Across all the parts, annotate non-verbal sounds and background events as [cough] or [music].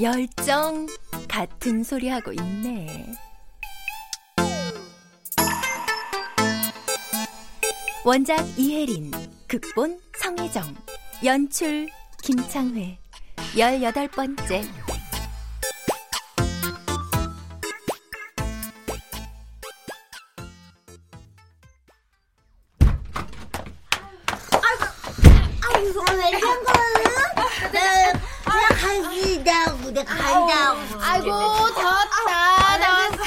열정 같은 소리 하고 있네. 원작 이혜린, 극본 성혜정, 연출 김창회, 열여덟 번째. 아이고 왜 이런 거야? 있다고 내가 간다고 아이고 졌다 나왔어.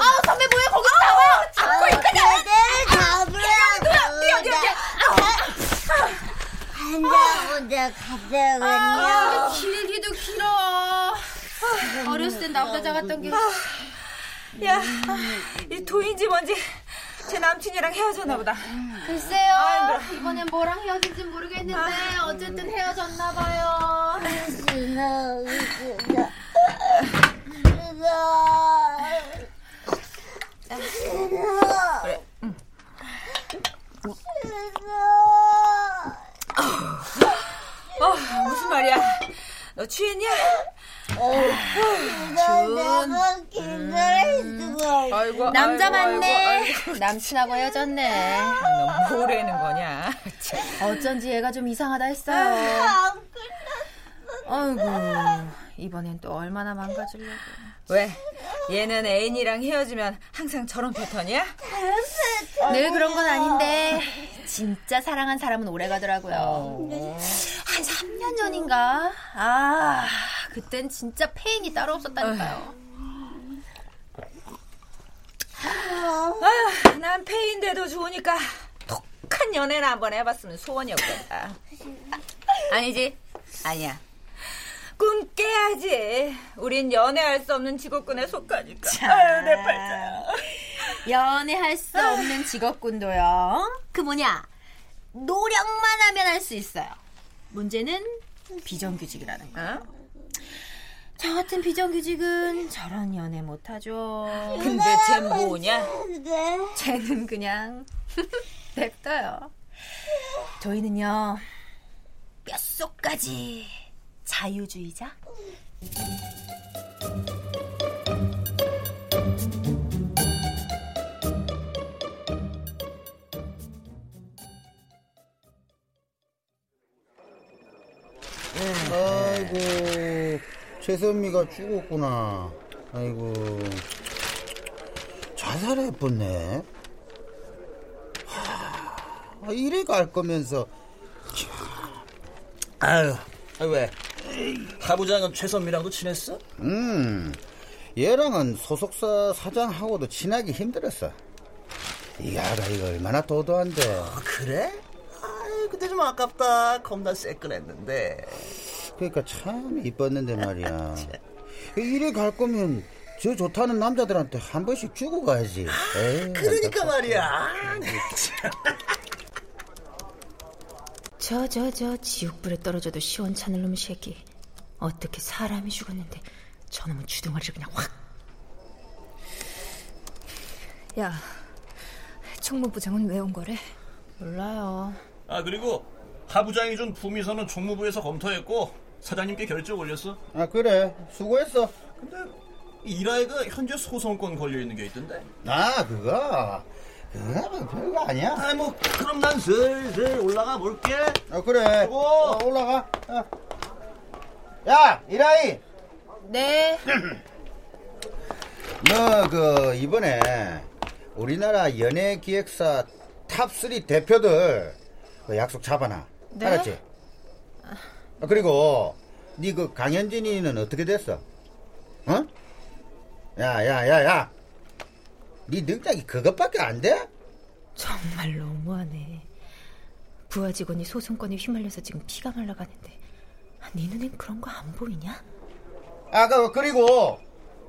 아 선배 뭐야? 거기 나와. 잡고 있거든 잡으라고 뛰어. 간다고 아 가자고요. 길기도 길어. 어렸을 땐 나보다 작았던 게. 야, 이 도인지 뭔지 제 남친이랑 헤어졌나 보다. 글쎄요. 아, 이번엔 뭐랑 헤어진지 모르겠는데 어쨌든 헤어졌나 봐요. 어, 무슨 말이야? 너 취했냐? 내가 기다릴 수가 아이고, 남자 아이고, 맞네. 아이고, 남친하고 헤어졌네. 아이고. 너 뭐라는 거냐? [laughs] 어쩐지 얘가 좀 이상하다 했어요. 아이고 이번엔 또 얼마나 망가지려고. 왜? 얘는 애인이랑 헤어지면 항상 저런 패턴이야? 늘 그런 건 아닌데 진짜 사랑한 사람은 오래 가더라고요. 한 3년 전인가? 아 그땐 진짜 페인이 따로 없었다니까요. 아휴, 난 페인데도 좋으니까 독한 연애나 한번 해봤으면 소원이었겠다. 아니지? 아니야. 꿈 깨야지. 우린 연애할 수 없는 직업군에 속하니까. 아유, 내 팔자야. 연애할 수 없는 직업군도요. 그 뭐냐 노력만 하면 할 수 있어요. 문제는 비정규직이라는 거. 어? 저 같은 비정규직은 저런 연애 못하죠. 근데 쟤 뭐냐? 쟤는 그냥 [laughs] 냅둬요. 저희는요 뼛속까지 자유주의자. 아이고 최선미가 죽었구나. 아이고 자살해버네. 하, 이래 갈 거면서. 아유, 아, 왜? 하부장은 최선미랑도 친했어? 음, 얘랑은 소속사 사장하고도 친하기 힘들었어. 이 알아 이거 얼마나 도도한데. 아, 그래? 아이, 근데 좀 아깝다. 겁나 새끈했는데. 그러니까 참 이뻤는데 말이야. [laughs] 이래 갈 거면 저 좋다는 남자들한테 한 번씩 주고 가야지. 에이, 그러니까. 말이야. [laughs] 저, 저, 저, 지옥불에 떨어져도 시원찮을 놈의 새끼. 어떻게 사람이 죽었는데 저놈은 주둥아리를 그냥 확. 야, 총무부장은 왜 온 거래? 몰라요. 아 그리고 하부장이 준 품위서는 총무부에서 검토했고 사장님께 결정 올렸어. 아 그래 수고했어. 근데 이라이가 현재 소송권 걸려 있는 게 있던데. 아 그거 그거 뭐 별거 아니야. 아뭐 그럼 난 슬슬 올라가 볼게. 아 그래. 어, 올라가. 어. 야 이라이. 네. [clears throat] 너 그 이번에 우리나라 연예 기획사 top3 대표들 그 약속 잡아놔. 네? 알았지? 아, 그리고 네 그 강현진이는 어떻게 됐어? 어? 야, 야, 야, 야. 네 능력이 그것밖에 안 돼? 정말 너무하네. 부하 직원이 소송권에 휘말려서 지금 피가 말라가는데 네 눈엔 그런 거 안 보이냐? 아, 그, 그리고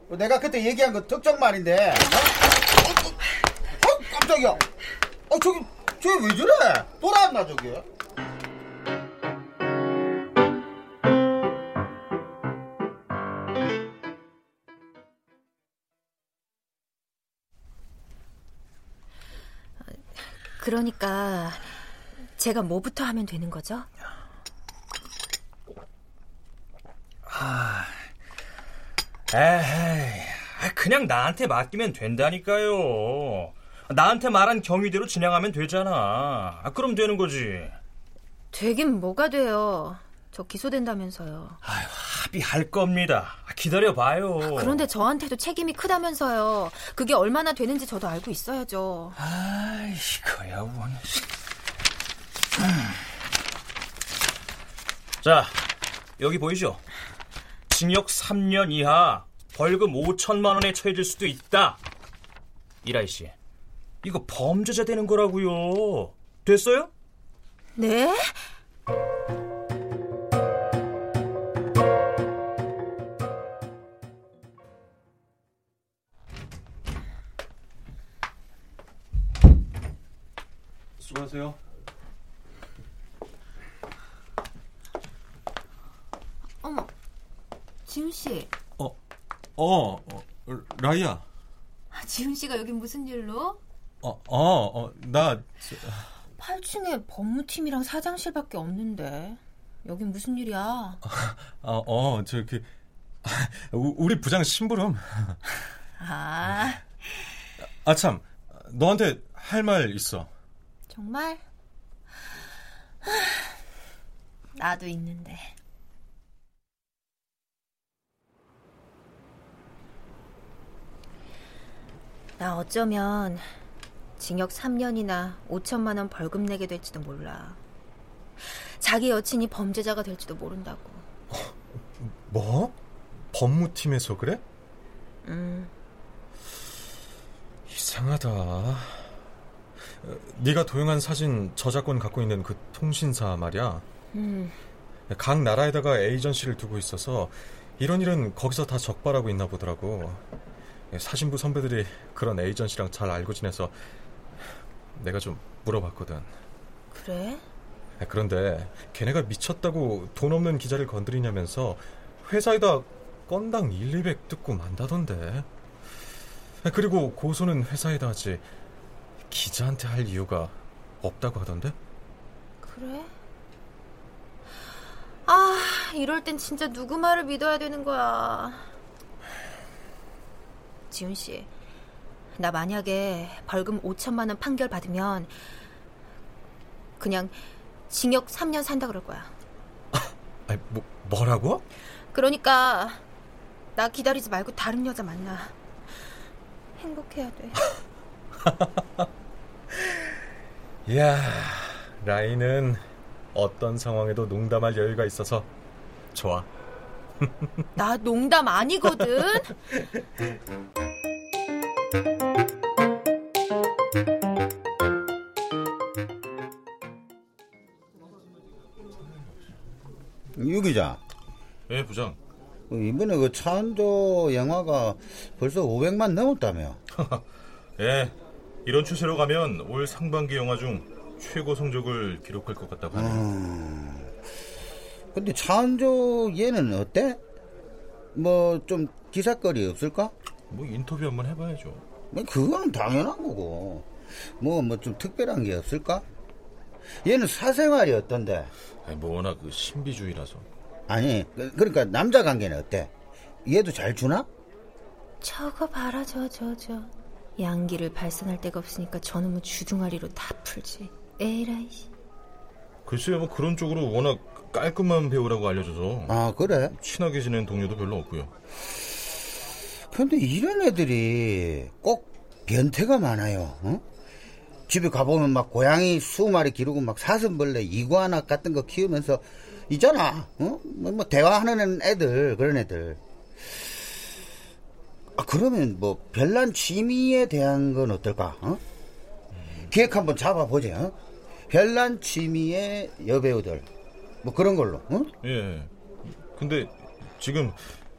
내가 그때 얘기한 그 특정 말인데. 어? 어, 어, 깜짝이야. 어, 저기, 저기 왜 저래? 돌아왔나, 저기? 그러니까 제가 뭐부터 하면 되는 거죠? 아, 에이, 그냥 나한테 맡기면 된다니까요. 나한테 말한 경위대로 진행하면 되잖아. 아, 그럼 되는 거지. 되긴 뭐가 돼요. 저 기소된다면서요. 합의할 겁니다. 기다려 봐요. 그런데 저한테도 책임이 크다면서요. 그게 얼마나 되는지 저도 알고 있어야죠. 아이, 그야 원. 자, 여기 보이죠? 징역 3년 이하, 벌금 5천만 원에 처해질 수도 있다. 이라이 씨, 이거 범죄자 되는 거라고요. 됐어요? 네? 수고하세요. 어머, 지훈 씨. 어, 어, 어 라이야. 아, 지훈 씨가 여기 무슨 일로? 어, 어, 어, 나. 8층에 법무팀이랑 사장실밖에 없는데 여긴 무슨 일이야? [laughs] 어, 어, 저기 우리 부장 심부름. 아, 아 참, 너한테 할 말 있어. 정말? 하, 나도 있는데. 나 어쩌면 징역 3년이나 5천만 원 벌금 내게 될지도 몰라. 자기 여친이 범죄자가 될지도 모른다고. 뭐? 법무팀에서 그래? 음, 이상하다. 어, 네가 도용한 사진 저작권 갖고 있는 그 통신사 말이야. 음. 각 나라에다가 에이전시를 두고 있어서 이런 일은 거기서 다 적발하고 있나 보더라고. 사진부 선배들이 그런 에이전시랑 잘 알고 지내서 내가 좀 물어봤거든. 그래? 그런데 걔네가 미쳤다고 돈 없는 기자를 건드리냐면서 회사에다 건당 1, 200 뜯고 만다던데. 그리고 고소는 회사에다 하지 기자한테 할 이유가 없다고 하던데? 그래? 아, 이럴 땐 진짜 누구 말을 믿어야 되는 거야. 지훈 씨, 나 만약에 벌금 5천만 원 판결 받으면 그냥 징역 3년 산다 그럴 거야. [laughs] 아니, 뭐, 뭐라고? 그러니까 나 기다리지 말고 다른 여자 만나. 행복해야 돼. [laughs] 이야, 라인은 어떤 상황에도 농담할 여유가 있어서 좋아. [laughs] 나 농담 아니거든. 유 기자. 예, 부장. 이번에 그 차은도 영화가 벌써 500만 넘었다며. [laughs] 예, 이런 추세로 가면 올 상반기 영화 중 최고 성적을 기록할 것 같다고 하네요. 음, 근데 차은조 얘는 어때? 뭐 좀 기사거리 없을까? 뭐 인터뷰 한번 해봐야죠. 뭐 그거는 당연한 거고. 뭐 뭐 좀 특별한 게 없을까? 얘는 사생활이 어떤데? 아니, 뭐 워낙 그 신비주의라서. 아니 그- 그러니까 남자 관계는 어때? 얘도 잘 주나? 저거 봐라 저저 저 양기를 발산할 데가 없으니까 저놈의 주둥아리로 다 풀지 에라이 씨. 글쎄요, 뭐 그런 쪽으로 워낙 깔끔한 배우라고 알려져서. 아 그래? 친하게 지낸 동료도 별로 없고요. 근데 이런 애들이 꼭 변태가 많아요. 어? 집에 가보면 막 고양이 수마리 기르고 막 사슴벌레, 이구아나 같은 거 키우면서 있잖아. 어? 뭐, 뭐 대화하는 애들 그런 애들. 아, 그러면 뭐 별난 취미에 대한 건 어떨까? 어? 기획 한번 잡아보자. 어? 별난 취미의 여배우들 뭐 그런 걸로. 어? 예. 근데 지금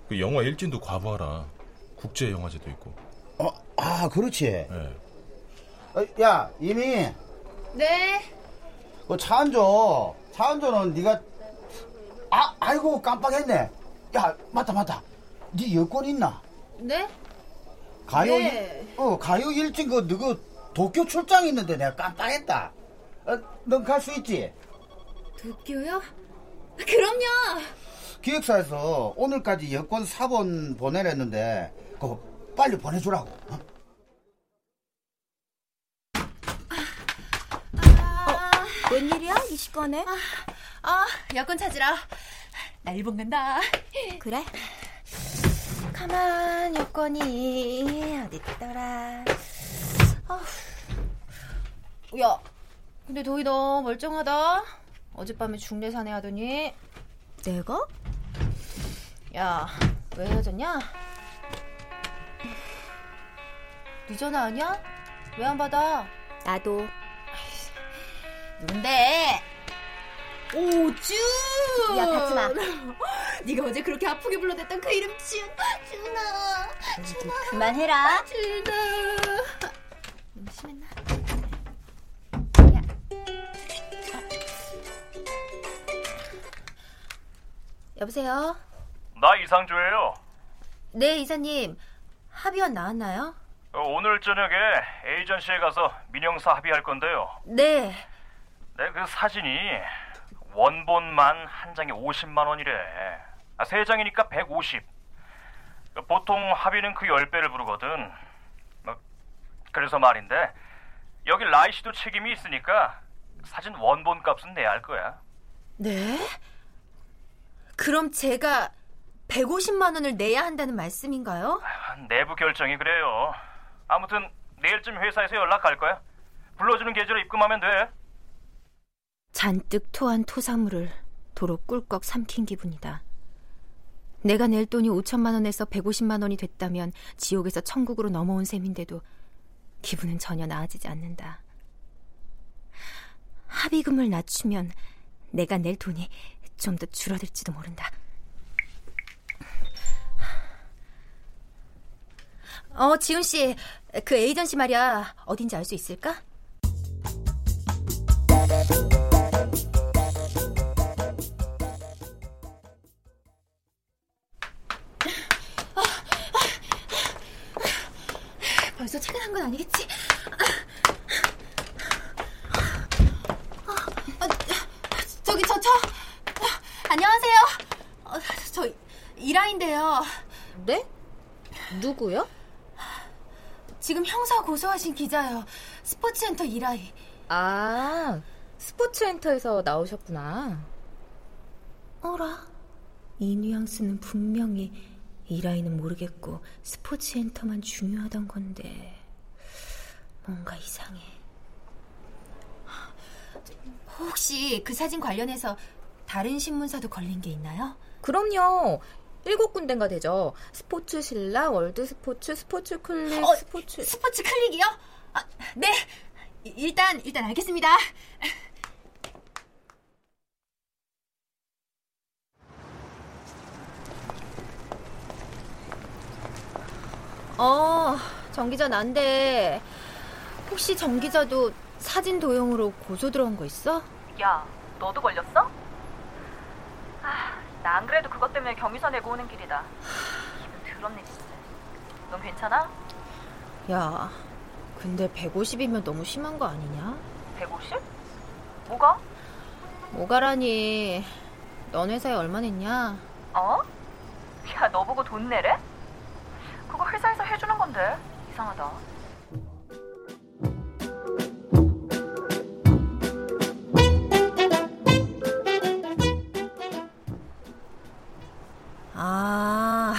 그 영화 일진도 과부하라. 국제 영화제도 있고. 어, 아 그렇지. 예. 어, 야 이미 네그 차한 조, 차한 조는 네가 아, 아이고 깜빡했네. 야, 맞다 맞다. 네 여권 있나? 네? 가요 네. 일, 어 가요 일진 그 너그 도쿄 출장 있는데 내가 깜빡했다. 어, 넌갈 수 있지? 도쿄요? 그럼요 기획사에서 오늘까지 여권 사본 보내랬는데 그거 빨리 보내주라고. 어? 웬일이야? 이 시간에? 아 여권 찾으러 나 일본 간다 그래? 가만 여권이 어디 있더라 아, 야 근데 도희 너 멀쩡하다 어젯밤에 중대사내 하더니 내가? 야 왜 헤어졌냐? 네 전화 아니야? 왜 안 받아? 나도 누군데? 오준! 야, 받지 마. [laughs] 네가 어제 그렇게 아프게 불러댔던 그 이름 준! 준아! 준아! 그만해라. 준아! 너무 심했나? 야. 여보세요? 나 이상조예요. 네, 이사님. 합의원 나왔나요? 어, 오늘 저녁에 에이전시에 가서 민영사 합의할 건데요. 네. 네, 그 사진이 원본만 한 장에 50만 원이래. 아, 세 장이니까 150. 그 보통 합의는 그 10배를 부르거든. 뭐, 그래서 말인데 여기 라이 씨도 책임이 있으니까 사진 원본 값은 내야 할 거야. 네? 그럼 제가 150만 원을 내야 한다는 말씀인가요? 내부 결정이 그래요. 아무튼 내일쯤 회사에서 연락할 거야. 불러주는 계좌로 입금하면 돼. 잔뜩 토한 토사물을 도로 꿀꺽 삼킨 기분이다. 내가 낼 돈이 5천만 원에서 150만 원이 됐다면 지옥에서 천국으로 넘어온 셈인데도 기분은 전혀 나아지지 않는다. 합의금을 낮추면 내가 낼 돈이 좀 더 줄어들지도 모른다. 어, 지훈 씨, 그 에이전시 말이야. 어딘지 알 수 있을까? 벌써 퇴근한 건 아니겠지? 아, 아, 저기 저저 안녕하세요. 어, 저 이라인데요. 네? 누구요? 지금 형사 고소하신 기자요. 스포츠센터 이라이. 아, 스포츠엔터에서 나오셨구나. 어라? 이 뉘앙스는 분명히 이라이는 모르겠고 스포츠 엔터만 중요하던 건데 뭔가 이상해. 혹시 그 사진 관련해서 다른 신문사도 걸린 게 있나요? 그럼요. 일곱 군데가 되죠. 스포츠 신라, 월드 스포츠, 스포츠 클릭, 어, 스포츠. 스포츠 클릭이요? 아, 네. 이- 일단 일단 알겠습니다. 어, 정 기자 난데 혹시 정 기자도 사진 도용으로 고소 들어온 거 있어? 야, 너도 걸렸어? 아, 나 안 그래도 그것 때문에 경위서 내고 오는 길이다. 기분 더럽네 진짜. 넌 괜찮아? 야, 근데 150이면 너무 심한 거 아니냐? 150? 뭐가? 뭐가라니. 넌 회사에 얼마 냈냐? 어? 야, 너 보고 돈 내래? 회사에서 해주는 건데. 이상하다. 아,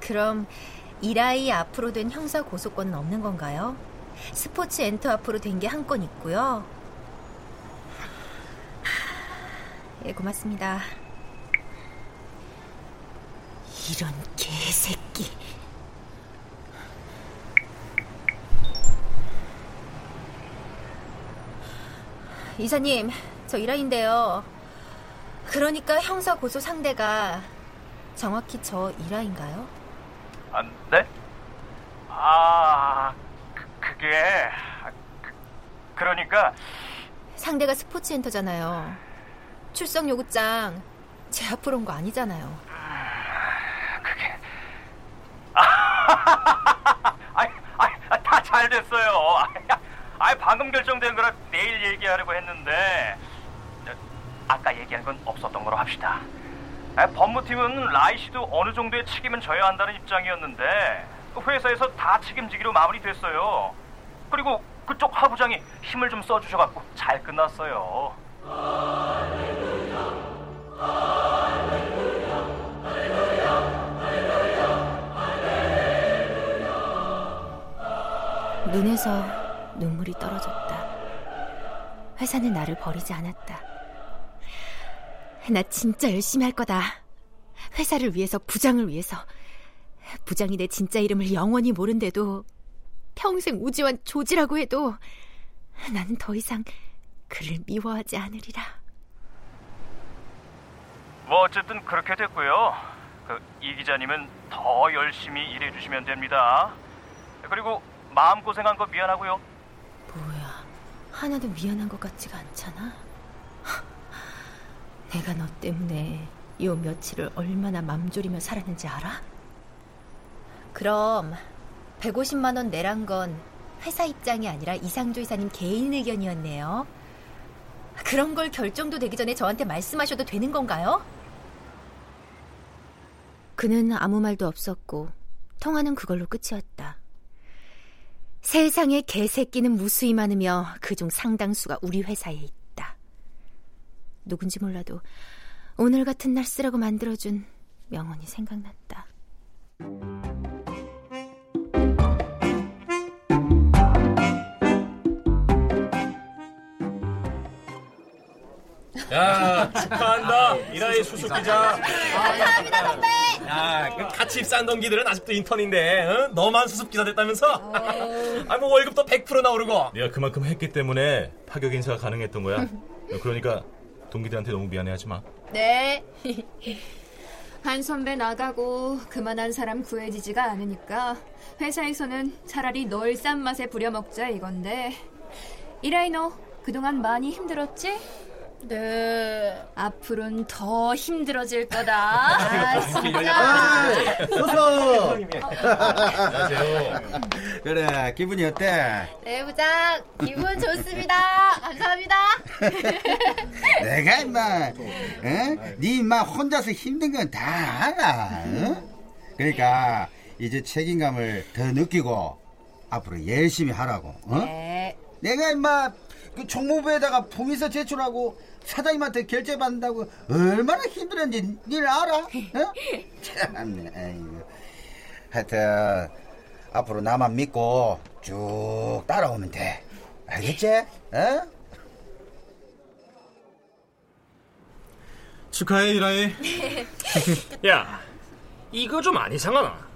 그럼 이라이 앞으로 된 형사 고소권은 없는 건가요? 스포츠 엔터 앞으로 된 게 한 건 있고요. 예, 고맙습니다. 이런 개새끼. 이사님, 저 이라인데요. 그러니까 형사 고소 상대가 정확히 저 이라인가요? 아, 네? 아, 그, 그게 아, 그, 그러니까 상대가 스포츠 엔터잖아요. 출석 요구장 제 앞으로 온 거 아니잖아요. [laughs] 다잘 됐어요. 아, 방금 결정된 거라 내일 얘기하려고 했는데 저, 아까 얘기한 건 없었던 거로 합시다. 아, 법무팀은 라이 씨도 어느 정도의 책임은 져야 한다는 입장이었는데 회사에서 다 책임지기로 마무리됐어요. 그리고 그쪽 하부장이 힘을 좀 써주셔갖고 잘 끝났어요. 눈에서 눈물이 떨어졌다. 회사는 나를 버리지 않았다. 나 진짜 열심히 할 거다. 회사를 위해서, 부장을 위해서. 부장이 내 진짜 이름을 영원히 모른데도 평생 우지환 조지라고 해도 나는 더 이상 그를 미워하지 않으리라. 뭐 어쨌든 그렇게 됐고요. 그 이 기자님은 더 열심히 일해 주시면 됩니다. 그리고 마음 고생한 거 미안하고요. 뭐야, 하나도 미안한 것 같지가 않잖아. [laughs] 내가 너 때문에 요 며칠을 얼마나 맘졸이며 살았는지 알아? 그럼 150만 원 내란 건 회사 입장이 아니라 이상조 이사님 개인 의견이었네요. 그런 걸 결정도 되기 전에 저한테 말씀하셔도 되는 건가요? 그는 아무 말도 없었고 통화는 그걸로 끝이었다. 세상에 개새끼는 무수히 많으며 그중 상당수가 우리 회사에 있다. 누군지 몰라도 오늘 같은 날 쓰라고 만들어준 명언이 생각났다. 야 축하한다 이라이 수습 기자. 감사합니다 선배. 야, 그 같이 입사한 동기들은 아직도 인턴인데 어? 너만 수습 기사 됐다면서? 아 뭐 월급도 100% 나오르고. 내가 그만큼 했기 때문에 파격 인사가 가능했던 거야. [laughs] 그러니까 동기들한테 너무 미안해하지 마. 네. [laughs] 한 선배 나가고 그만한 사람 구해지지가 않으니까 회사에서는 차라리 널 싼 맛에 부려먹자 이건데 이라이 너 그동안 많이 힘들었지? 네. 앞으로는 더 힘들어질 거다. 아, 진짜. 어서. 안녕하세요. 그래, 기분이 어때? 네, 부장. 기분 좋습니다. 감사합니다. [laughs] 내가 임마, 어? 네 임마 혼자서 힘든 건 다 알아. 어? 그러니까 이제 책임감을 더 느끼고 앞으로 열심히 하라고. 어? 네. 내가 임마 그 총무부에다가 품위서 제출하고 사장님한테 결제 받는다고 얼마나 힘들었는지 니를 알아? 어? [laughs] 참네. 아이고. 하여튼 앞으로 나만 믿고 쭉 따라오면 돼. 알겠지? 어? 축하해 이라이. [laughs] 야, 이거 좀 안 이상하나?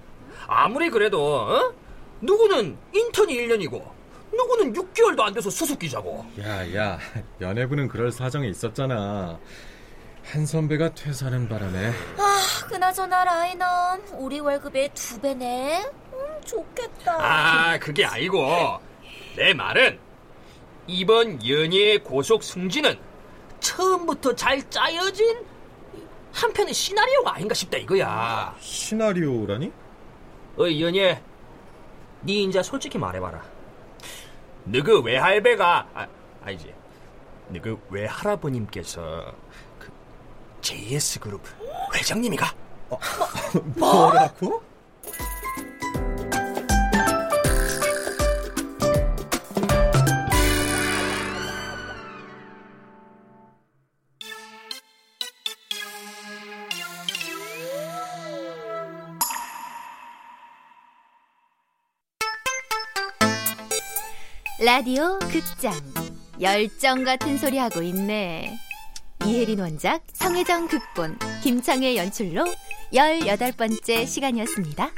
아무리 그래도 어? 누구는 인턴이 1년이고 누구는 6개월도 안 돼서 수습기자고. 야야 연애부는 그럴 사정이 있었잖아. 한 선배가 퇴사하는 바람에 아, 그나저나 라이넌 우리 월급의 두 배네. 음, 좋겠다. 아, 그게 아니고 내 말은 이번 연예의 고속 승진은 처음부터 잘 짜여진 한편의 시나리오가 아닌가 싶다 이거야. 시나리오라니? 어이 연예, 네 인자 솔직히 말해봐라. 너그 외할배가 아, 아니지. 너그 외할아버님께서 그 JS 그룹 회장님이가. 뭐라고? 라디오 극장 열정 같은 소리 하고 있네. 이혜린 원작, 성혜정 극본, 김창의 연출로 18번째 시간이었습니다.